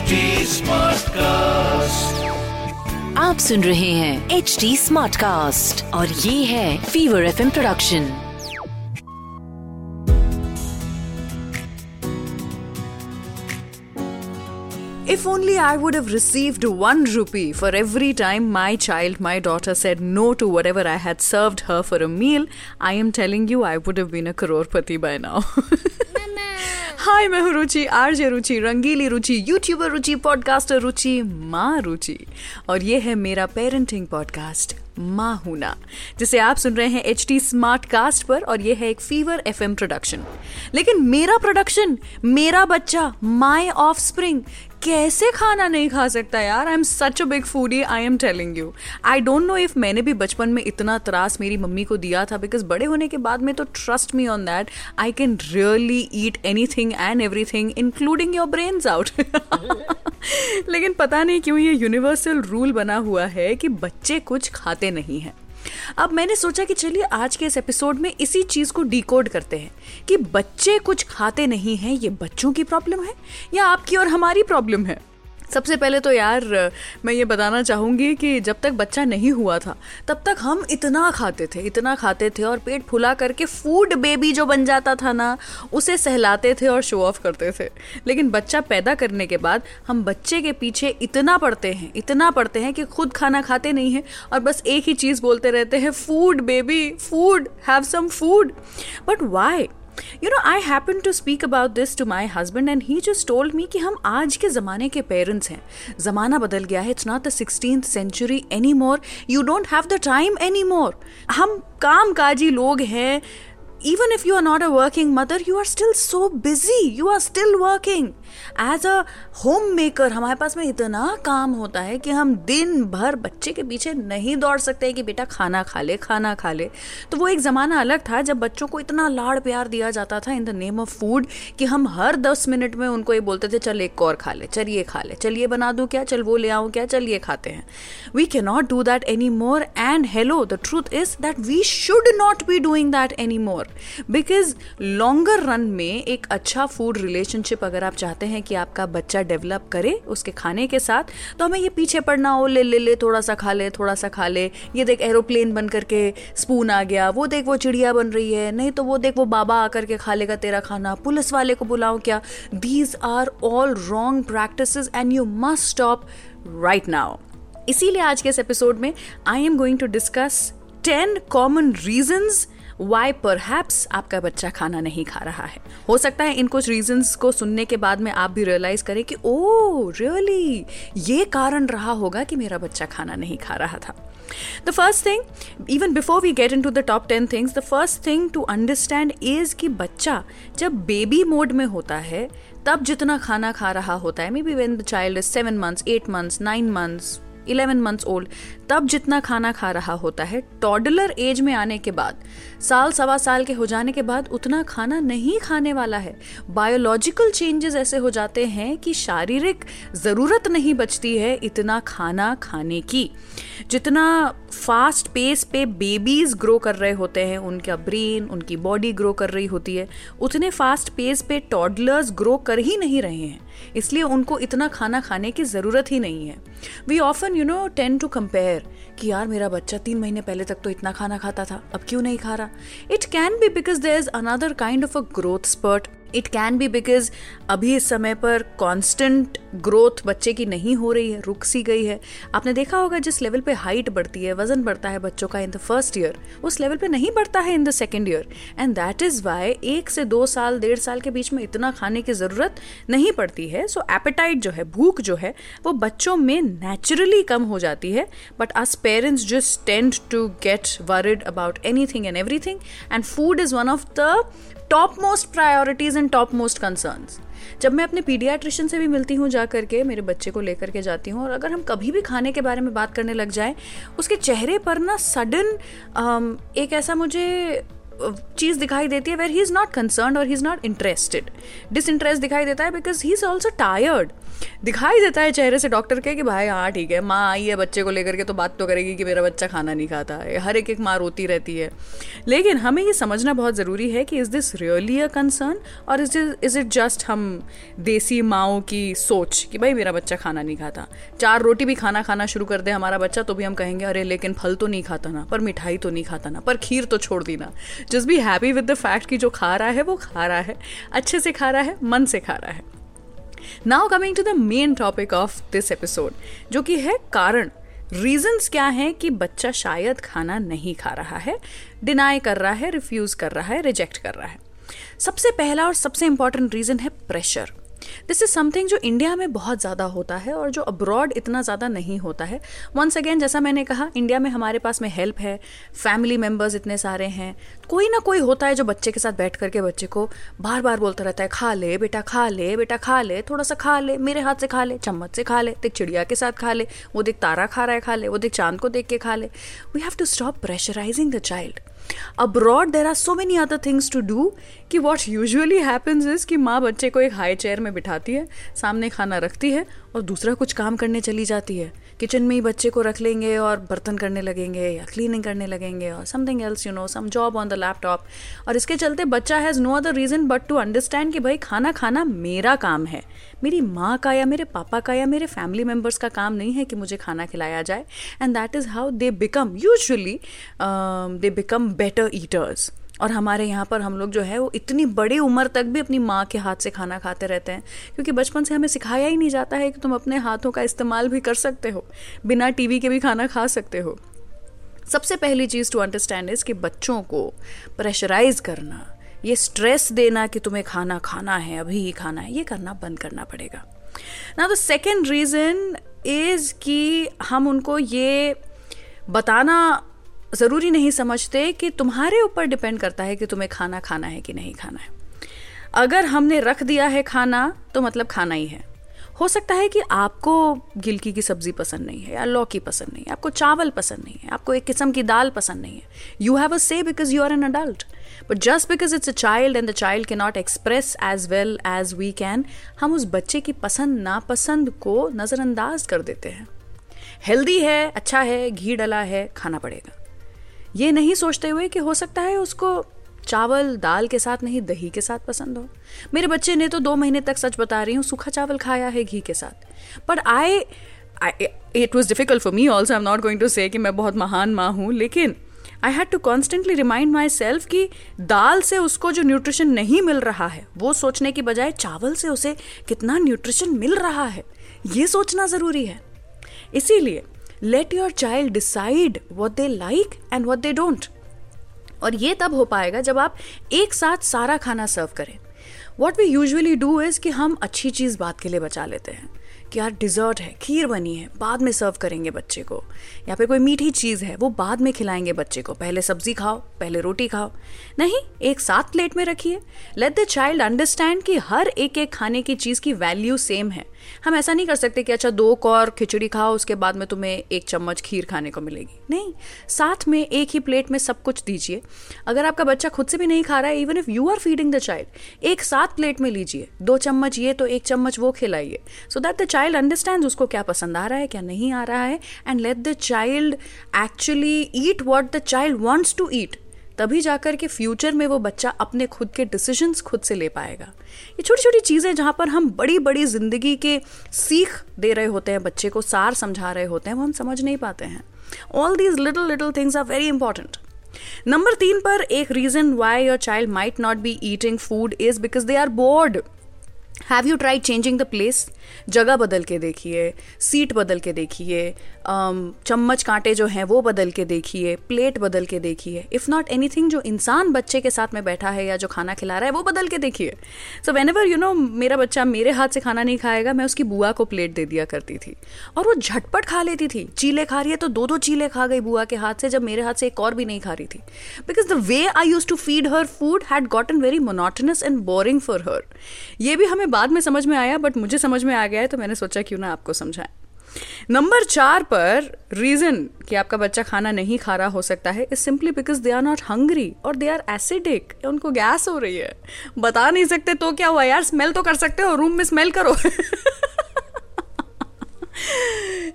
HD Smartcast. आप सुन रहे हैं एच डी स्मार्ट कास्ट और ये है fever F production If only I would have received one rupee for every time my child, my daughter, said no to whatever I had served her for a meal, I am telling you, I would have been a crorepati by now. Hi, मैं हूँ रुचि, RJ रुचि, रंगीली रुचि YouTuber रुचि podcaster रुचि, माँ रुचि। और ये है मेरा parenting podcast माँ हूना जिसे आप सुन रहे हैं एच टी स्मार्ट कास्ट पर और ये है एक फीवर एफएम प्रोडक्शन लेकिन मेरा प्रोडक्शन मेरा बच्चा माई ऑफ़ स्प्रिंग कैसे खाना नहीं खा सकता यार? I am such a big foodie I am telling you I don't know if मैंने भी बचपन में इतना त्रास मेरी मम्मी को दिया था बिकॉज़ बड़े होने के बाद में तो trust me on that I can really eat anything and everything including your brains out लेकिन पता नहीं क्यों ये यूनिवर्सल रूल बना हुआ है कि बच्चे कुछ खाते नहीं हैं। अब मैंने सोचा कि चलिए आज के इस एपिसोड में इसी चीज़ को डिकोड करते हैं कि बच्चे कुछ खाते नहीं हैं, ये बच्चों की प्रॉब्लम है या आपकी और हमारी प्रॉब्लम है? सबसे पहले तो यार, मैं ये बताना चाहूँगी कि जब तक बच्चा नहीं हुआ था, तब तक हम इतना खाते थे, इतना खाते थे और पेट फुला करके फ़ूड बेबी जो बन जाता था ना, उसे सहलाते थे और शो ऑफ़ करते थे। लेकिन बच्चा पैदा करने के बाद हम बच्चे के पीछे इतना पढ़ते हैं, इतना पढ़ते हैं कि खुद खाना खाते नहीं हैं और बस एक ही चीज़ बोलते रहते हैं food baby food have some food but why you know I happen to speak about this to my husband and he just told me कि हम आज के ज़माने के पेरेंट्स हैं। ज़माना बदल गया है it's not the sixteen century any more you don't have the time any more हम काम काजी लोग हैं even if you are not a working mother, you are still so busy. You are still working. As a home maker हमारे पास में इतना काम होता है कि हम दिन भर बच्चे के पीछे नहीं दौड़ सकते कि बेटा खाना खा ले, खाना खा ले। तो वो एक ज़माना अलग था जब बच्चों को इतना लाड़ प्यार दिया जाता था in the name of food कि हम हर दस मिनट में उनको ये बोलते थे, चल एक और खा ले चलिए खा ले चलिए बना दूँ क्या, चल वो ले आऊँ क्या चलिए खाते हैं। We can not do that any more and hello the truth is that we should not be doing that any more because longer run में एक अच्छा फ़ूड रिलेशनशिप अगर आप चाहते हैं कि आपका बच्चा डेवलप करे उसके खाने के साथ तो हमें ये पीछे पड़ना हो, ले ले ले थोड़ा सा खा ले थोड़ा सा खा ले। ये देख एरोप्लेन बन करके स्पून आ गया, वो देख वो चिड़िया बन रही है, नहीं तो वो देख वो बाबा आकर के खा लेगा तेरा खाना, पुलिस वाले को बुलाओ क्या? These are all wrong practice and you must stop right now इसीलिए आज के इस एपिसोड में I am going to discuss ten common reasons why पर आपका बच्चा खाना नहीं खा रहा है? हो सकता है इन कुछ रीजंस को सुनने के बाद में आप भी रियलाइज़ करें कि ओ रियली ये कारण रहा होगा कि मेरा बच्चा खाना नहीं खा रहा था. The first thing even before we get into the top ten things the first thing to understand is कि बच्चा जब बेबी मोड में होता है, तब जितना खाना खा रहा होता है maybe when the child is seven months eight months nine months eleven months old, तब जितना खाना खा रहा होता है टॉडलर एज में आने के बाद, साल सवा साल के हो जाने के बाद उतना खाना नहीं खाने वाला है। बायोलॉजिकल चेंजेस ऐसे हो जाते हैं कि शारीरिक ज़रूरत नहीं बचती है इतना खाना खाने की। जितना फास्ट पेस पे बेबीज ग्रो कर रहे होते हैं, उनका ब्रेन, उनकी बॉडी ग्रो कर रही होती है। उतने फास्ट पेस पे टॉडलर्स ग्रो कर ही नहीं रहे हैं, इसलिए उनको इतना खाना खाने की ज़रूरत ही नहीं है। We often you know tend to compare कि यार, मेरा बच्चा तीन महीने पहले तक तो इतना खाना खाता था, अब क्यों नहीं खा रहा? It can be because there is another kind of a growth spurt it can be because अभी इस समय पर कॉन्स्टेंट ग्रोथ बच्चे की नहीं हो रही है रुक सी गई है। आपने देखा होगा जिस लेवल पे हाइट बढ़ती है वज़न बढ़ता है बच्चों का इन द फ़र्स्ट ईयर उस लेवल पे नहीं बढ़ता है in the second year and that is why एक से दो साल डेढ़ साल के बीच में इतना खाने की ज़रूरत नहीं पड़ती है। सो so, एपेटाइट जो है भूख जो है वो बच्चों में नेचुरली कम हो जाती है। But us parents just tend to get worried about anything and everything and food is one of the topmost priorities and topmost concerns जब मैं अपने पीडियाट्रिशियन से भी मिलती हूँ जा करके मेरे बच्चे को लेकर के जाती हूँ, और अगर हम कभी भी खाने के बारे में बात करने लग जाएँ, उसके चेहरे पर ना सडन एक ऐसा मुझे चीज़ दिखाई देती है where he is not concern और he is not interested disinterest दिखाई देता है because he is also tired दिखाई देता है चेहरे से डॉक्टर के कि भाई हाँ ठीक है, माँ आई है बच्चे को लेकर के तो बात तो करेगी कि मेरा बच्चा खाना नहीं खाता है। हर एक एक माँ रोती रहती है। लेकिन हमें ये समझना बहुत ज़रूरी है कि is this really a concern और इज़ इज़ इट जस्ट हम देसी माओ की सोच कि भाई, मेरा बच्चा खाना नहीं खाता। चार रोटी भी खाना खाना शुरू कर दे हमारा बच्चा तो भी हम कहेंगे, अरे, लेकिन फल तो नहीं खाता ना, पर मिठाई तो नहीं खाता ना, पर खीर तो छोड़ दी ना just be happy with the fact कि जो खा रहा है, वो खा रहा है। अच्छे से खा रहा है, मन से खा रहा है। Now coming to the main topic of this episode जो कि है कारण। रीजंस क्या हैं कि बच्चा शायद खाना नहीं खा रहा है डिनाई कर रहा है रिफ्यूज कर रहा है रिजेक्ट कर रहा है। सबसे पहला और सबसे इंपॉर्टेंट रीजन है प्रेशर दिस इज़ समथिंग जो इंडिया में बहुत ज़्यादा होता है और जो अब्रॉड इतना ज़्यादा नहीं होता है। वंस अगेन जैसा मैंने कहा इंडिया में हमारे पास में हेल्प है फैमिली मेंबर्स इतने सारे हैं। कोई ना कोई होता है जो बच्चे के साथ बैठ करके बच्चे को बार बार बोलता रहता है, खा ले बेटा, खा ले बेटा, खा ले, थोड़ा सा खा ले, मेरे हाथ से खा ले, चम्मच से खा ले, देख चिड़िया के साथ खा ले, वो देख तारा खा रहा है, खा ले, वो देख चाँद को देख के खा ले। We have to stop pressurising the child abroad there are so many other things to do कि वॉट यूजअली हैपन्स इज़ कि माँ बच्चे को एक हाई चेयर में बिठाती है, सामने खाना रखती है और दूसरा कुछ काम करने चली जाती है। किचन में ही बच्चे को रख लेंगे और बर्तन करने लगेंगे या क्लीनिंग करने लगेंगे और something else you know some job on the laptop और इसके चलते बच्चा has no other reason but to understand कि भाई खाना खाना मेरा काम है। मेरी माँ का या मेरे पापा का या मेरे फैमिली मेंबर्स का काम नहीं है कि मुझे खाना खिलाया जाए। And that is how they become usually they become better eaters और हमारे यहाँ पर हम लोग जो है वो इतनी बड़ी उम्र तक भी अपनी माँ के हाथ से खाना खाते रहते हैं। क्योंकि बचपन से हमें सिखाया ही नहीं जाता है कि तुम अपने हाथों का इस्तेमाल भी कर सकते हो, बिना टीवी के भी खाना खा सकते हो। सबसे पहली चीज़ टू अंडरस्टैंड इज़ कि बच्चों को प्रेशराइज करना, ये स्ट्रेस देना कि तुम्हें खाना खाना है, अभी ही खाना है, ये करना बंद करना पड़ेगा। ना द सेकेंड रीज़न इज़ कि हम उनको ये बताना ज़रूरी नहीं समझते कि तुम्हारे ऊपर डिपेंड करता है कि तुम्हें खाना खाना है कि नहीं खाना है। अगर हमने रख दिया है खाना तो मतलब खाना ही है। हो सकता है कि आपको गिलकी की सब्ज़ी पसंद नहीं है या लौकी पसंद नहीं है, आपको चावल पसंद नहीं है, आपको एक किस्म की दाल पसंद नहीं है। You have a say because you are an adult but just because it's a child and the child can not express as well as we can हम उस बच्चे की पसंद, नापसंद को नज़रअंदाज कर देते हैं। हेल्दी है अच्छा है, घी डला है, खाना पड़ेगा। ये नहीं सोचते हुए कि हो सकता है उसको चावल, दाल के साथ नहीं, दही के साथ पसंद हो। मेरे बच्चे ने तो दो महीने तक सच बता रही हूँ, सूखा चावल खाया है घी के साथ। पर I it was difficult for me also I am not going to say कि मैं बहुत महान माँ हूँ, लेकिन I had to constantly remind myself कि दाल से उसको जो न्यूट्रिशन नहीं मिल रहा है, वो सोचने की बजाय चावल से उसे कितना न्यूट्रिशन मिल रहा है, ये सोचना ज़रूरी है। इसीलिए let your child decide what they like and what they don't और ये तब हो पाएगा जब आप एक साथ सारा खाना सर्व करें। What we usually do is कि हम अच्छी चीज़ बात के लिए बचा लेते हैं कि यार डिज़र्ट है, खीर बनी है, बाद में सर्व करेंगे बच्चे को। या फिर कोई मीठी चीज़ है, वो बाद में खिलाएँगे बच्चे को। पहले सब्ज़ी खाओ, पहले रोटी खाओ। नहीं, एक साथ प्लेट में रखिए। लेट द चाइल्ड अंडरस्टैंड कि हर एक एक खाने की चीज़ की वैल्यू सेम है। हम ऐसा नहीं कर सकते कि अच्छा दो कौर खिचड़ी खाओ, उसके बाद में तुम्हें एक चम्मच खीर खाने को मिलेगी। नहीं, साथ में एक ही प्लेट में सब कुछ दीजिए। अगर आपका बच्चा खुद से भी नहीं खा रहा है even if you are feeding the child एक साथ प्लेट में लीजिए। दो चम्मच ये तो एक चम्मच वो खिलाइए। So that the child understand उसको क्या पसंद आ रहा है, क्या नहीं आ रहा है and let the child actually eat what the child wants to eat तभी जाकर के फ्यूचर में वो बच्चा अपने खुद के डिसीजंस खुद से ले पाएगा। ये छोटी छोटी चीज़ें जहाँ पर हम बड़ी बड़ी ज़िंदगी के सीख दे रहे होते हैं, बच्चे को सार समझा रहे होते हैं, वो हम समझ नहीं पाते हैं। All these little little things are very important number तीन पर एक reason why your child might not be eating food is because they are bored have you try changing the place जगह बदल के देखिए सीट बदल के देखिए चम्मच कांटे जो हैं वो बदल के देखिए प्लेट बदल के देखिए। इफ़ नॉट एनीथिंग जो इंसान बच्चे के साथ में बैठा है या जो खाना खिला रहा है, वो बदल के देखिए। So whenever you know मेरा बच्चा मेरे हाथ से खाना नहीं खाएगा, मैं उसकी बुआ को प्लेट दे दिया करती थी। और वो झटपट खा लेती थी। चीले खा रही है तो दो दो चीले खा गई बुआ के हाथ से, जब मेरे हाथ से एक और भी नहीं खा रही थी। Because the way I use to feed her food had gotten very monotonous and boring for her ये भी हमें बाद में समझ में आया बट मुझे समझ में आ गया है तो मैंने सोचा क्यों ना आपको समझाएँ। नंबर चार पर रीजन कि आपका बच्चा खाना नहीं खा रहा हो सकता है is simply because they are not hungry और दे आर एसिडिक उनको गैस हो रही है। बता नहीं सकते तो क्या हुआ यार? स्मेल तो कर सकते हो रूम में स्मेल करो।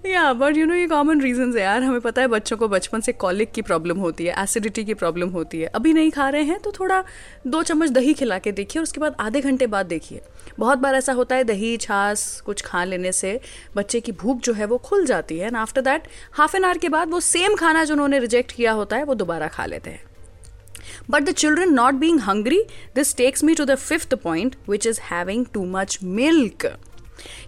या बट यू नो ये कॉमन रीजन है यार। हमें पता है बच्चों को बचपन से कॉलिक की प्रॉब्लम होती है एसिडिटी की प्रॉब्लम होती है। अभी नहीं खा रहे हैं तो थोड़ा दो चम्मच दही खिला के देखिए और उसके बाद आधे घंटे बाद देखिए। बहुत बार ऐसा होता है दही छाछ कुछ खा लेने से बच्चे की भूख जो है वो खुल जाती है and after that half an hour के बाद वो सेम खाना जो उन्होंने रिजेक्ट किया होता है वो दोबारा खा लेते हैं। But the children not being hungry, this takes me to the fifth point, which is having too much milk.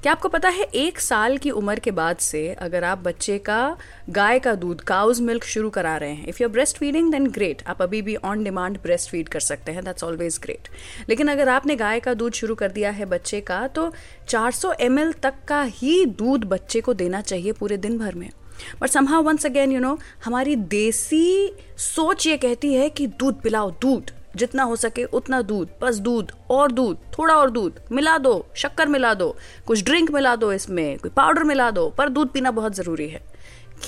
क्या आपको पता है एक साल की उम्र के बाद से अगर आप बच्चे का, गाय का दूध काउज मिल्क शुरू करा रहे हैं if you breast feeding then great आप अभी भी ऑन डिमांड ब्रेस्ट फ़ीड कर सकते हैं दैट्स ऑलवेज ग्रेट लेकिन अगर आपने गाय का दूध शुरू कर दिया है बच्चे का तो 400 सौ तक का ही दूध बच्चे को देना चाहिए पूरे दिन भर में. But somehow once again you know हमारी देसी सोच ये कहती है कि दूध पिलाओ, दूध. जितना हो सके उतना दूध, बस दूध, और दूध, थोड़ा और दूध, मिला दो, शक्कर मिला दो, कुछ ड्रिंक मिला दो इसमें, कोई पाउडर मिला दो, पर दूध पीना बहुत ज़रूरी है।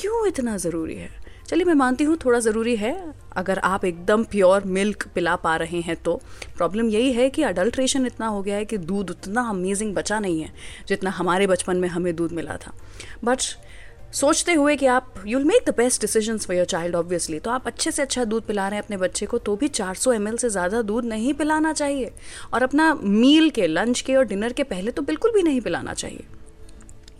क्यों इतना ज़रूरी है? चलिए मैं मानती हूँ थोड़ा ज़रूरी है। अगर आप एकदम प्योर मिल्क पिला पा रहे हैं तो। प्रॉब्लम यही है कि अडल्ट्रेशन इतना हो गया है कि दूध उतना अमेजिंग बचा नहीं है, जितना हमारे बचपन में हमें दूध मिला था। बट सोचते हुए कि आप you'll make the best decision for your child obviously तो आप अच्छे से अच्छा दूध पिला रहे हैं अपने बच्चे को तो भी 400 सौ से ज़्यादा दूध नहीं पिलाना चाहिए। और अपना मील के लंच के और डिनर के पहले तो बिल्कुल भी नहीं पिलाना चाहिए।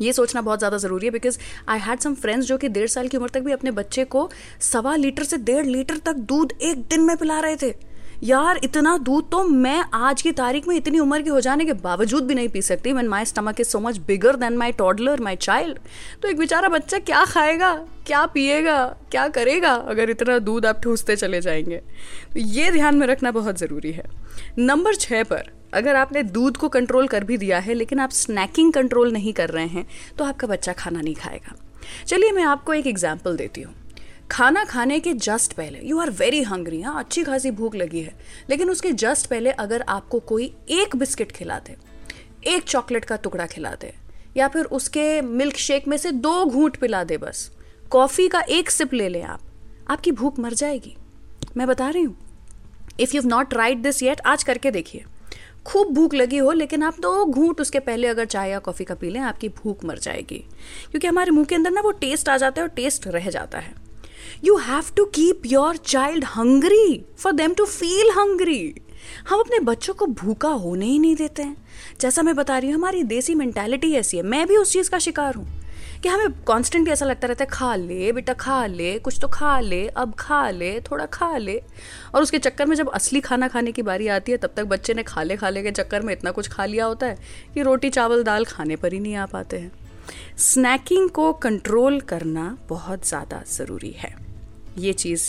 ये सोचना बहुत ज़्यादा ज़रूरी है because I had some friends जो कि डेढ़ साल की उम्र तक भी अपने बच्चे को सवा लीटर से डेढ़ लीटर तक दूध एक दिन में पिला रहे थे। यार, इतना दूध तो मैं आज की तारीख में इतनी उम्र के हो जाने के बावजूद भी नहीं पी सकती। One my stomach is so much bigger than my toddler my child तो एक बेचारा बच्चा क्या खाएगा, क्या पिएगा, क्या करेगा, अगर इतना दूध आप ठूसते चले जाएँगे? तो ये ध्यान में रखना बहुत ज़रूरी है। नंबर छः पर, अगर आपने दूध को कंट्रोल कर भी दिया है, लेकिन आप स्नैकिंग कंट्रोल नहीं कर रहे हैं तो आपका बच्चा खाना नहीं खाएगा। चलिए मैं आपको एक एग्ज़ाम्पल देती हूँ। खाना खाने के जस्ट पहले। यू आर वेरी हंग्री हाँ? अच्छी खासी भूख लगी है। लेकिन उसके जस्ट पहले अगर आपको कोई एक बिस्किट खिला दे एक चॉकलेट का टुकड़ा खिला दे या फिर उसके मिल्क शेक में से दो घूंट पिला दे बस कॉफ़ी का एक सिप ले लें आप, आपकी भूख मर जाएगी। मैं बता रही हूँ। If you not write this yet आज करके देखिए। खूब भूख लगी हो, लेकिन आप दो घूंट उसके पहले अगर चाय या कॉफ़ी का पी लें, आपकी भूख मर जाएगी। क्योंकि हमारे मुँह के अंदर ना वो टेस्ट आ जाता है और टेस्ट रह जाता है। You have to keep your child hungry for them to feel hungry हम अपने बच्चों को भूखा होने ही नहीं देते हैं। जैसा मैं बता रही हूँ, हमारी देसी मेंटालिटी ऐसी है। मैं भी उस चीज़ का शिकार हूँ कि हमें कॉन्स्टेंटली ऐसा लगता रहता है, खा ले बेटा, खा ले, कुछ तो खा ले, अब खा ले, थोड़ा खा ले। और उसके चक्कर में जब असली खाना खाने की बारी आती है, तब तक बच्चे ने खा ले खा ले के चक्कर में इतना कुछ खा लिया होता है कि रोटी, चावल, दाल खाने पर ही नहीं आ पाते हैं। स्नैकिंग को कंट्रोल करना बहुत ज़्यादा ज़रूरी है। ये चीज़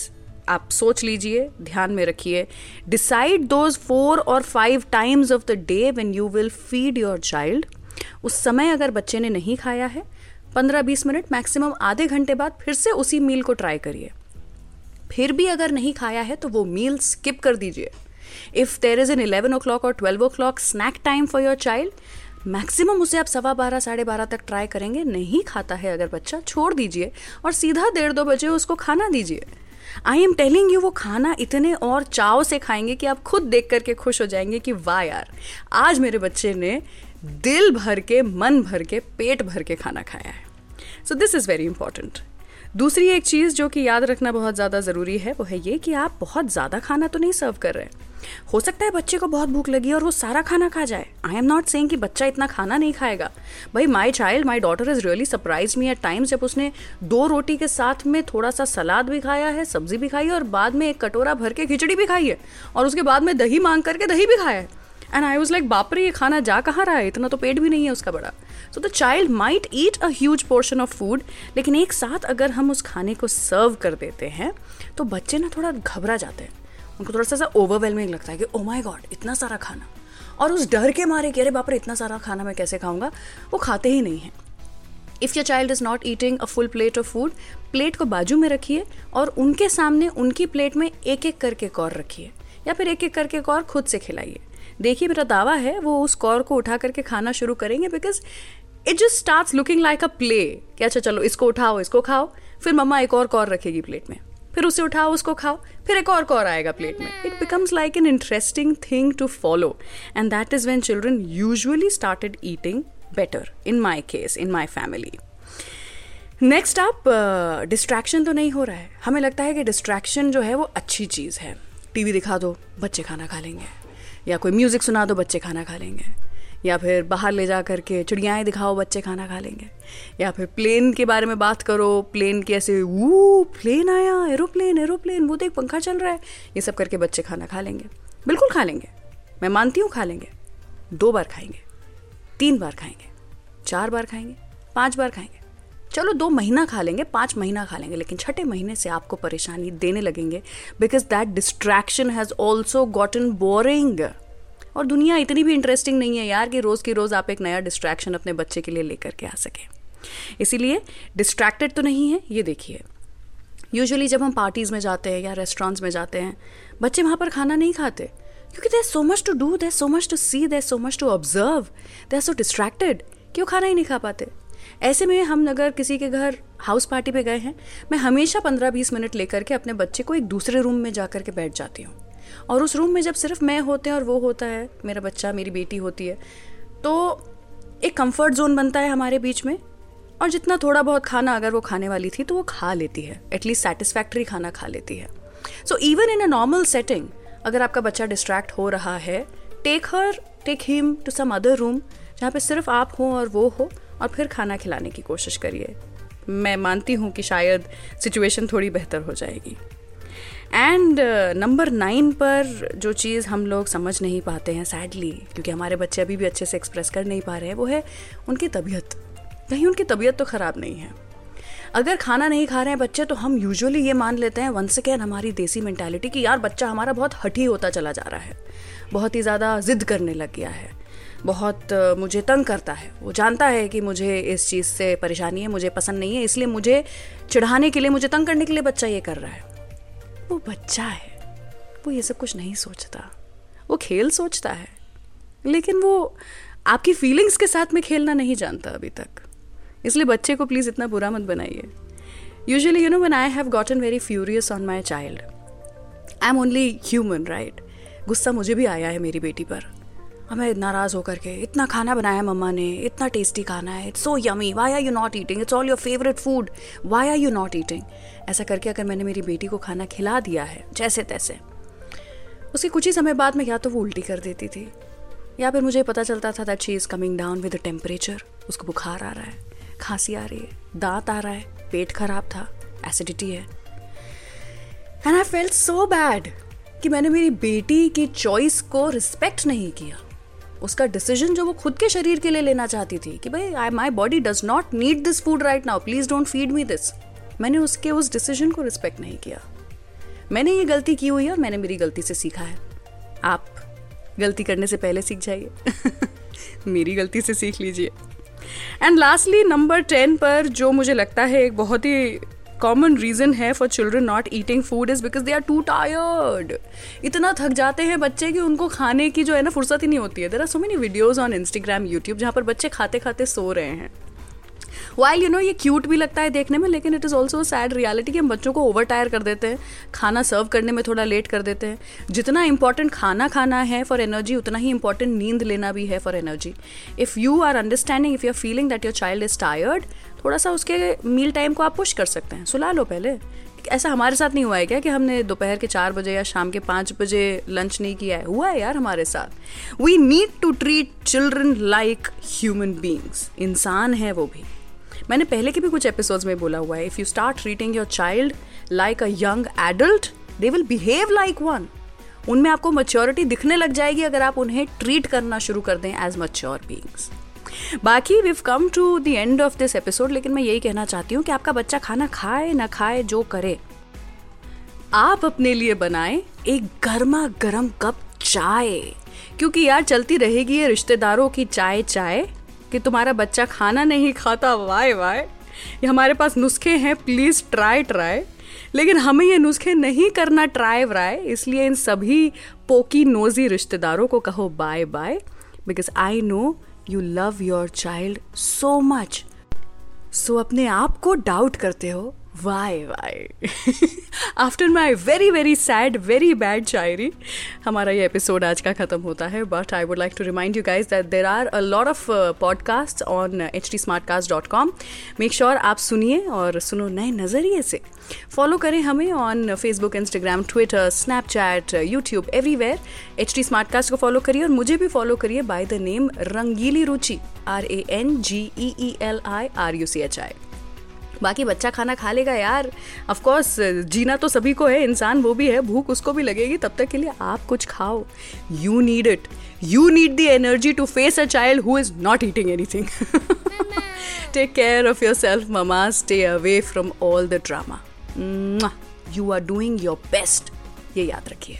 आप सोच लीजिए, ध्यान में रखिए। डिसाइड दोज फोर और five times of the day when you will feed your child उस समय अगर बच्चे ने नहीं खाया है, पंद्रह बीस मिनट मैक्सिमम आधे घंटे बाद फिर से उसी मील को ट्राई करिए। फिर भी अगर नहीं खाया है तो वो मील स्किप कर दीजिए। If there is an eleven o'clock और twelve o'clock snack time for your child maximum उसे आप सवा बारह, साढ़े बारह तक ट्राई करेंगे। नहीं खाता है अगर बच्चा, छोड़ दीजिए और सीधा डेढ़ दो बजे उसको खाना दीजिए। आई एम टेलिंग यू वो खाना इतने और चाव से खाएँगे कि आप खुद देख करके खुश हो जाएँगे कि वाह यार, आज मेरे बच्चे ने दिल भर के, मन भर के, पेट भर के खाना खाया है। So this is very important दूसरी एक चीज़ जो कि याद रखना बहुत ज़्यादा ज़रूरी है, वो है ये कि आप बहुत ज़्यादा खाना तो नहीं सर्व कर रहे हो। सकता है बच्चे को बहुत भूख लगी और वो सारा खाना खा जाए। आई एम नॉट सेइंग कि बच्चा इतना खाना नहीं खाएगा। भाई my child my daughter is really surprise me at times जब उसने दो रोटी के साथ में थोड़ा सा सलाद भी खाया है, सब्ज़ी भी खाई है और बाद में एक कटोरा भर के खिचड़ी भी खाई है और उसके बाद में दही मांग करके दही भी खाया है। एंड आई वॉज़ लाइक बापरे, ये खाना जा कहाँ रहा है? इतना तो पेट भी नहीं है उसका बड़ा। So the child might eat a huge portion of food लेकिन एक साथ अगर हम उस खाने को सर्व कर देते हैं तो बच्चे ना थोड़ा घबरा जाते हैं। उनको थोड़ा सा ओवरवेलमिंग लगता है कि ओ माई गॉड इतना सारा खाना। और उस डर के मारे कि, अरे बाप रे इतना सारा खाना मैं कैसे खाऊँगा? वो खाते ही नहीं हैं। If your child is not eating a full plate of food plate को बाजू में रखिए और उनके सामने उनकी प्लेट में एक एक करके कौर रखिए। या फिर एक एक करके कौर खुद से खिलाइए। देखिए मेरा दावा है, वो उस कौर को उठा करके खाना शुरू करेंगे because it just start looking like a play कि अच्छा चलो, इसको उठाओ, इसको खाओ, फिर मम्मा एक और कौर रखेगी प्लेट में। फिर उसे उठाओ, उसको खाओ, फिर एक और कौर आएगा प्लेट में। It becomes like an interesting thing to follow and that is when children usually started eating better in my case in my family next आप डिस्ट्रैक्शन तो नहीं हो रहा है। हमें लगता है कि डिस्ट्रैक्शन जो है, वो अच्छी चीज़ है। टीवी दिखा दो, बच्चे खाना खा लेंगे। या कोई म्यूज़िक सुना दो, बच्चे खाना खा लेंगे। या फिर बाहर ले जा करके चिड़ियाएँ दिखाओ, बच्चे खाना खा लेंगे। या फिर प्लेन के बारे में बात करो प्लेन के ऐसे वो प्लेन आया एरोप्लेन एरोप्लेन वो देख पंखा चल रहा है। ये सब करके बच्चे खाना खा लेंगे। बिल्कुल खा लेंगे। मैं मानती हूँ खा लेंगे। दो बार खाएँगे। तीन बार खाएँगे। चार बार खाएँगे। पाँच बार खाएँगे। चलो दो महीना खा लेंगे, पाँच महीना खा लेंगे, लेकिन छठे महीने से आपको परेशानी देने लगेंगे because that distraction has also gotten boring और दुनिया इतनी भी इंटरेस्टिंग नहीं है यार कि रोज़ की रोज़ आप एक नया डिस्ट्रैक्शन अपने बच्चे के लिए लेकर के आ सकें। इसीलिए डिस्ट्रैक्टेड तो नहीं है, ये देखिए। यूजुअली जब हम पार्टीज़ में जाते हैं या रेस्टोरेंट्स में जाते हैं, बच्चे वहाँ पर खाना नहीं खाते, क्योंकि they so much to do they so much to see they so much to observe they are so distracted क्यों खाना ही नहीं खा पाते। ऐसे में हम अगर किसी के घर हाउस पार्टी पे गए हैं, मैं हमेशा पंद्रह बीस मिनट लेकर के अपने बच्चे को एक दूसरे रूम में जा कर के बैठ जाती हूँ। और उस रूम में जब सिर्फ़ मैं होते हैं और वो होता है, मेरा बच्चा, मेरी बेटी होती है तो एक कंफर्ट जोन बनता है हमारे बीच में। और जितना थोड़ा बहुत खाना अगर वो खाने वाली थी तो वो खा लेती है एटलीस्ट सेटिस्फैक्ट्री खाना खा लेती है। So even in a normal setting अगर आपका बच्चा डिस्ट्रैक्ट हो रहा है take her take him to some other room जहाँ पे सिर्फ़ आप हो और वो हो और फिर खाना खिलाने की कोशिश करिए। मैं मानती हूँ कि शायद सिचुएशन थोड़ी बेहतर हो जाएगी। एंड नंबर नाइन पर जो चीज़ हम लोग समझ नहीं पाते हैं सैडली क्योंकि हमारे बच्चे अभी भी अच्छे से एक्सप्रेस कर नहीं पा रहे हैं, वो है उनकी तबीयत। कहीं उनकी तबीयत तो ख़राब नहीं है। अगर खाना नहीं खा रहे हैं बच्चे तो हम यूजुअली ये मान लेते हैं वंस अगेन हमारी देसी मेंटालिटी कि यार बच्चा हमारा बहुत हठी होता चला जा रहा है, बहुत ही ज़्यादा ज़िद करने लग गया है। बहुत मुझे तंग करता है। वो जानता है कि मुझे इस चीज़ से परेशानी है, मुझे पसंद नहीं है, इसलिए मुझे चिढ़ाने के लिए, मुझे तंग करने के लिए बच्चा ये कर रहा है। वो बच्चा है। वो ये सब कुछ नहीं सोचता। वो खेल सोचता है। लेकिन वो आपकी फीलिंग्स के साथ में खेलना नहीं जानता अभी तक। इसलिए बच्चे को प्लीज़ इतना बुरा मत बनाइए। Usually you know one I have gotten very furious on my child I am only human right गुस्सा मुझे भी आया है मेरी बेटी पर। हमें नाराज़ होकर के, इतना खाना बनाया मम्मा ने, इतना टेस्टी खाना है it's so yummy why are you not eating it's all your favourite food why are you not eating ऐसा करके अगर मैंने मेरी बेटी को खाना खिला दिया है, जैसे तैसे उसके कुछ ही समय बाद में या तो वो उल्टी कर देती थी, या फिर मुझे पता चलता था that she is coming down with temperature उसको बुखार आ रहा है, खांसी आ रही है, दांत आ रहा है, पेट खराब था एसिडिटी है। And I felt so bad कि मैंने मेरी बेटी की चॉइस को रिस्पेक्ट नहीं किया। उसका डिसीज़न जो वो खुद के शरीर के लिए लेना चाहती थी कि भाई I my body does not need this food right now please don't feed me this मैंने उसके उस डिसीज़न को रिस्पेक्ट नहीं किया। मैंने ये गलती की हुई है और मैंने मेरी गलती से सीखा है। आप गलती करने से पहले सीख जाइए। मेरी गलती से सीख लीजिए। एंड लास्टली नंबर टेन पर जो मुझे लगता है एक बहुत ही कॉमन रीजन है for children not eating food is because they are too tired इतना थक जाते हैं बच्चे कि उनको खाने की जो है ना फुर्सत ही नहीं होती है। There are so many videos on Instagram YouTube जहाँ पर बच्चे खाते खाते सो रहे हैं। वाइल यू नो ये क्यूट भी लगता है देखने में, लेकिन it is also sad reality कि हम बच्चों को ओवर टायर कर देते हैं। खाना सर्व करने में थोड़ा लेट कर देते हैं। जितना इंपॉर्टेंट खाना खाना है फॉर एनर्जी उतना ही इंपॉर्टेंट नींद लेना भी है for energy if you are understanding if you are feeling that your child is tired थोड़ा सा उसके मील टाइम को आप पुश कर सकते हैं। सुला लो पहले। ऐसा हमारे साथ नहीं हुआ है क्या कि हमने दोपहर के चार बजे या शाम के पाँच बजे लंच नहीं किया है? हुआ है यार हमारे साथ। We need to treat children like human beings इंसान है वो भी। मैंने पहले के भी कुछ एपिसोड्स में बोला हुआ है if you start treating your child like a young adult they will behave like one उनमें आपको मच्योरिटी दिखने लग जाएगी अगर आप उन्हें ट्रीट करना शुरू कर दें एज मच्योर बींग्स बाकी we've come to the end of this episode लेकिन मैं यही कहना चाहती हूँ कि आपका बच्चा खाना खाए, ना खाए, जो करे, आप अपने लिए बनाए एक गर्मा गर्म कप चाय। क्योंकि यार, चलती रहेगी ये रिश्तेदारों की चाय चाय कि तुम्हारा बच्चा खाना नहीं खाता वाय वाय ये हमारे पास नुस्खे हैं प्लीज़ ट्राई ट्राई लेकिन हमें ये नुस्खे नहीं करना ट्राई व्राई इसलिए इन सभी पोकी नोजी रिश्तेदारों को कहो bye bye because I know you love your child so much so अपने आप को डाउट करते हो why why after my very very sad very bad शायरी, हमारा ये एपिसोड आज का ख़त्म होता है but I would like to remind you guys that there are a lot of podcast on H T smart cast dot com make sure आप सुनिए और सुनो नए नज़रिए से। फॉलो करें हमें on Facebook Instagram Twitter Snapchat YouTube everywhere H T smart cast को फॉलो करिए और मुझे भी फॉलो करिए by the name Rangili Ruchi R A N G E L I R U C H I बाकी बच्चा खाना खा लेगा यार। ऑफ़ कोर्स जीना तो सभी को है, इंसान वो भी है, भूख उसको भी लगेगी, तब तक के लिए आप कुछ खाओ। You need it you need the energy to face a child who is not eating anything take care of yourself mama stay away from all the drama you are doing your best ये याद रखिए।